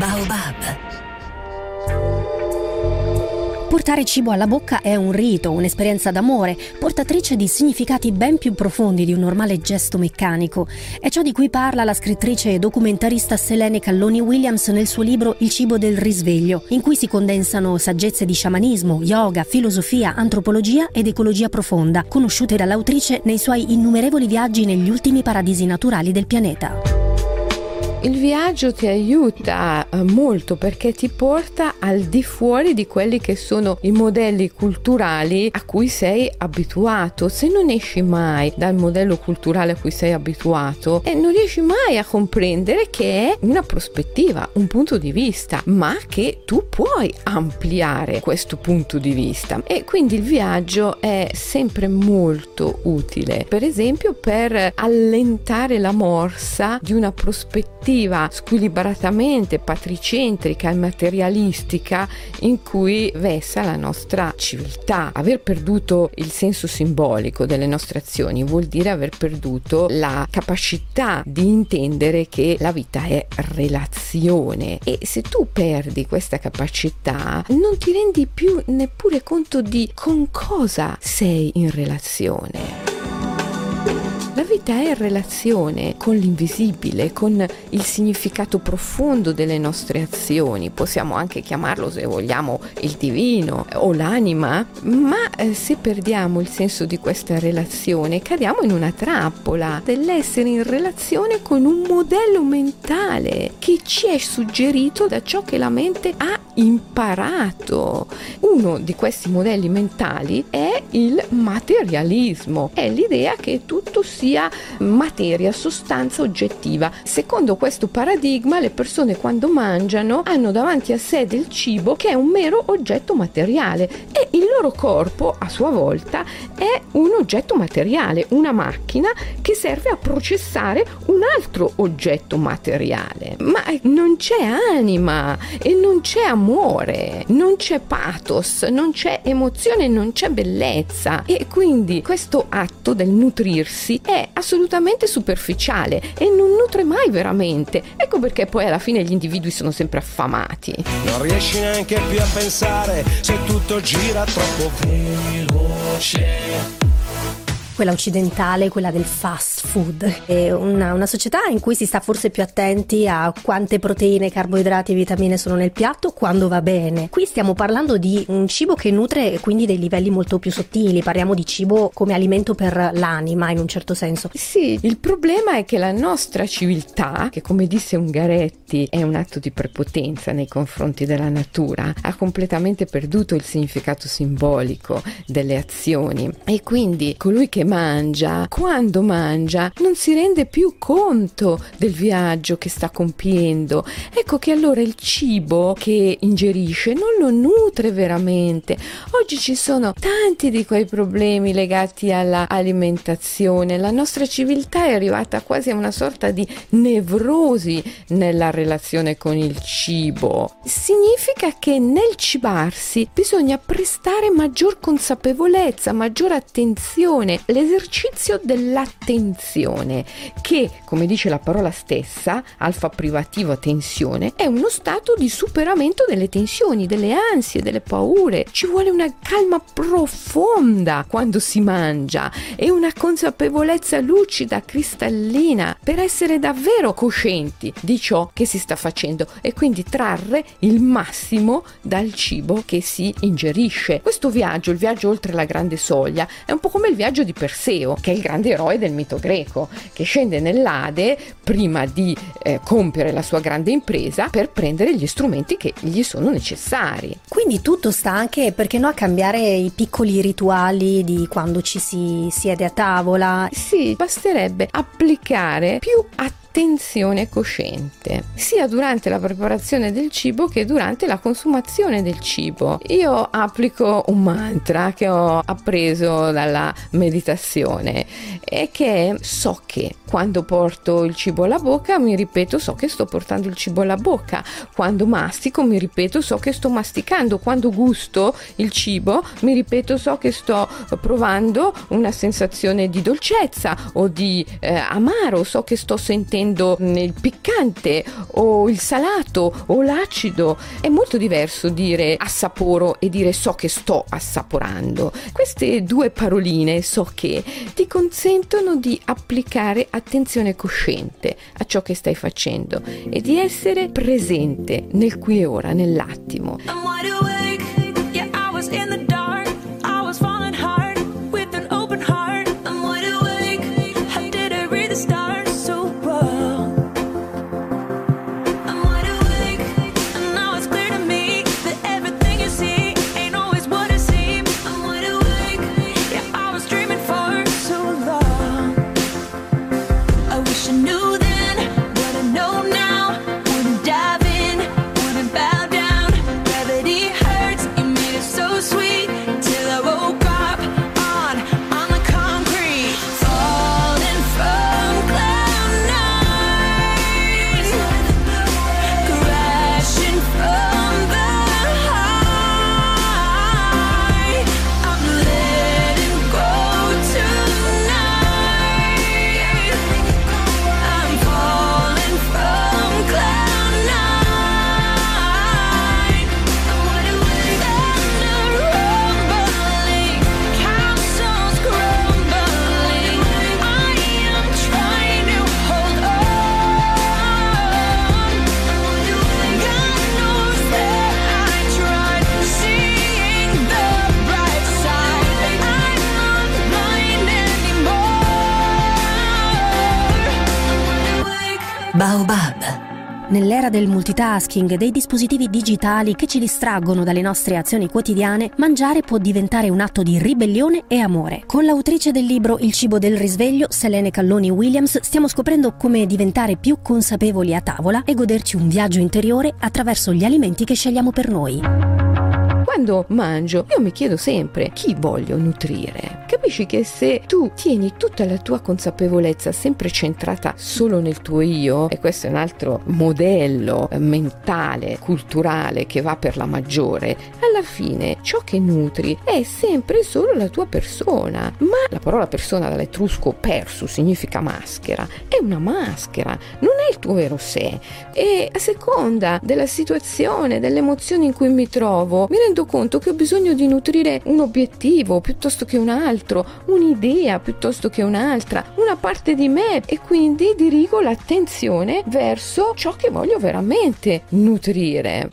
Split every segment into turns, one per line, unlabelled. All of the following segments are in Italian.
Baobab.
Portare cibo alla bocca è un rito, un'esperienza d'amore, portatrice di significati ben più profondi di un normale gesto meccanico. È ciò di cui parla la scrittrice e documentarista Selene Calloni Williams nel suo libro Il cibo del risveglio, in cui si condensano saggezze di sciamanismo, yoga, filosofia, antropologia ed ecologia profonda, conosciute dall'autrice nei suoi innumerevoli viaggi negli ultimi paradisi naturali del pianeta.
Il viaggio ti aiuta eh, molto perché ti porta al di fuori di quelli che sono i modelli culturali a cui sei abituato. Se non esci mai dal modello culturale a cui sei abituato, eh, non riesci mai a comprendere che è una prospettiva, un punto di vista, ma che tu puoi ampliare questo punto di vista. E quindi il viaggio è sempre molto utile, per esempio per allentare la morsa di una prospettiva narrativa squilibratamente patricentrica e materialistica in cui vessa la nostra civiltà. Aver perduto il senso simbolico delle nostre azioni vuol dire aver perduto la capacità di intendere che la vita è relazione e se tu perdi questa capacità non ti rendi più neppure conto di con cosa sei in relazione. La vita è relazione con l'invisibile, con il significato profondo delle nostre azioni. Possiamo anche chiamarlo, se vogliamo, il divino o l'anima, ma eh, se perdiamo il senso di questa relazione cadiamo in una trappola dell'essere in relazione con un modello mentale che ci è suggerito da ciò che la mente ha imparato. Uno di questi modelli mentali è il materialismo, è l'idea che tutto sia materia, sostanza oggettiva. Secondo questo paradigma le persone quando mangiano hanno davanti a sé del cibo che è un mero oggetto materiale e il loro corpo a sua volta è un oggetto materiale, una macchina che serve a processare un altro oggetto materiale. Ma non c'è anima e non c'è amore, non c'è pathos, non c'è emozione, non c'è bellezza e quindi questo atto del nutrirsi è assolutamente superficiale e non nutre mai veramente. Ecco perché poi alla fine gli individui sono sempre affamati.
Non riesci neanche più a pensare se tutto gira troppo veloce
quella occidentale, quella del fast food. È una, una, società in cui si sta forse più attenti a quante proteine, carboidrati e vitamine sono nel piatto, quando va bene. Qui stiamo parlando di un cibo che nutre quindi dei livelli molto più sottili, parliamo di cibo come alimento per l'anima in un certo senso.
Sì, il problema è che la nostra civiltà, che come disse Ungaretti è un atto di prepotenza nei confronti della natura, ha completamente perduto il significato simbolico delle azioni e quindi colui che mangia, quando mangia, non si rende più conto del viaggio che sta compiendo. Ecco che allora il cibo che ingerisce non lo nutre veramente. Oggi ci sono tanti di quei problemi legati all'alimentazione. La nostra civiltà è arrivata quasi a una sorta di nevrosi nella relazione con il cibo. Significa che nel cibarsi bisogna prestare maggior consapevolezza, maggior attenzione. Le l'esercizio dell'attenzione, che, come dice la parola stessa, alfa privativo tensione, è uno stato di superamento delle tensioni, delle ansie, delle paure. Ci vuole una calma profonda quando si mangia e una consapevolezza lucida, cristallina, per essere davvero coscienti di ciò che si sta facendo e quindi trarre il massimo dal cibo che si ingerisce. Questo viaggio, il viaggio oltre la grande soglia, è un po' come il viaggio di Perseo, che è il grande eroe del mito greco, che scende nell'Ade prima di eh, compiere la sua grande impresa per prendere gli strumenti che gli sono necessari.
Quindi tutto sta anche, perché no, a cambiare i piccoli rituali di quando ci si siede a tavola?
Sì, basterebbe applicare più attenzione attenzione cosciente, sia durante la preparazione del cibo che durante la consumazione del cibo. Io applico un mantra che ho appreso dalla meditazione e che so che quando porto il cibo alla bocca mi ripeto so che sto portando il cibo alla bocca, quando mastico mi ripeto so che sto masticando, quando gusto il cibo mi ripeto so che sto provando una sensazione di dolcezza o di eh, amaro, so che sto sentendo facendo il piccante o il salato o l'acido. È molto diverso dire assaporo e dire so che sto assaporando. Queste due paroline, so che, ti consentono di applicare attenzione cosciente a ciò che stai facendo e di essere presente nel qui e ora, nell'attimo.
Nell'era del multitasking e dei dispositivi digitali che ci distraggono dalle nostre azioni quotidiane, mangiare può diventare un atto di ribellione e amore. Con l'autrice del libro Il cibo del risveglio, Selene Calloni Williams, stiamo scoprendo come diventare più consapevoli a tavola e goderci un viaggio interiore attraverso gli alimenti che scegliamo per noi.
Quando mangio, io mi chiedo sempre chi voglio nutrire. Capisci che se tu tieni tutta la tua consapevolezza sempre centrata solo nel tuo io, e questo è un altro modello mentale, culturale che va per la maggiore, alla fine ciò che nutri è sempre solo la tua persona. Ma la parola persona dall'etrusco persu significa maschera. È una maschera, non è il tuo vero sé. E a seconda della situazione, delle emozioni in cui mi trovo, mi rendo rendo conto che ho bisogno di nutrire un obiettivo piuttosto che un altro, un'idea piuttosto che un'altra, una parte di me e quindi dirigo l'attenzione verso ciò che voglio veramente nutrire.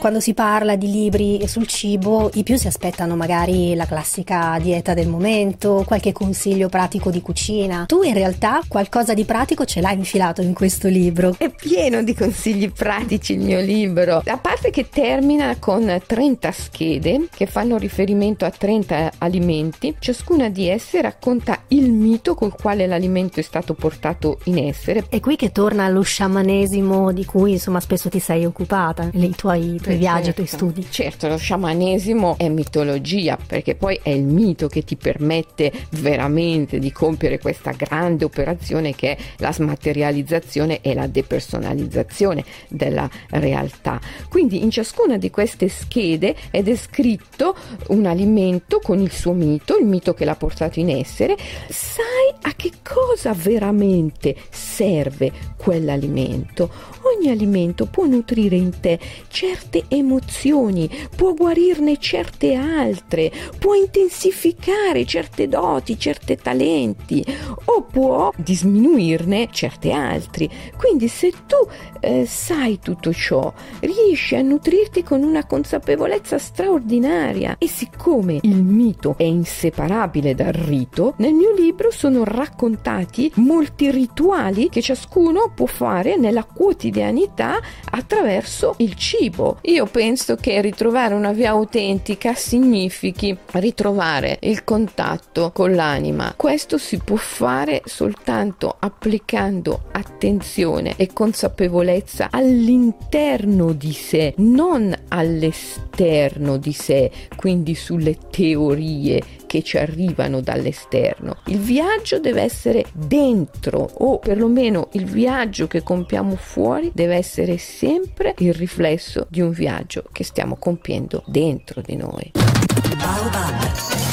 Quando si parla di libri sul cibo, i più si aspettano magari la classica dieta del momento, qualche consiglio pratico di cucina. Tu in realtà qualcosa di pratico ce l'hai infilato in questo libro.
È pieno di consigli pratici il mio libro. A parte che termina con 30 schede che fanno riferimento a 30 alimenti, ciascuna di esse racconta il mito col quale l'alimento è stato portato in essere.
È qui che torna lo sciamanesimo di cui insomma spesso ti sei occupata, i tuoi, tuoi viaggi, certo. tuoi studi.
Certo, lo sciamanesimo è mitologia, perché poi è il mito che ti permette veramente di compiere questa grande operazione che è la smaterializzazione e la depersonalizzazione della realtà. Quindi in ciascuna di queste schede è descritto un alimento con il suo mito, il mito che l'ha portato in essere, sai a che cosa veramente serve quell'alimento. Ogni alimento può nutrire in te certe emozioni, può guarirne certe altre, può intensificare certe doti, certe talenti o può disminuirne certe altre. Quindi se tu eh, sai tutto ciò, riesci a nutrirti con una consapevolezza straordinaria e siccome il mito è inseparabile dal rito, nel mio libro sono raccontati molti rituali che ciascuno può fare nella quotidianità attraverso il cibo. Io penso che ritrovare una via autentica significhi ritrovare il contatto con l'anima. Questo si può fare soltanto applicando attenzione e consapevolezza all'interno di sé, non all'esterno di sé, quindi sulle teorie che ci arrivano dall'esterno. Il viaggio deve essere dentro o perlomeno il viaggio che compiamo fuori deve essere sempre il riflesso di un viaggio che stiamo compiendo dentro di noi. Baobab.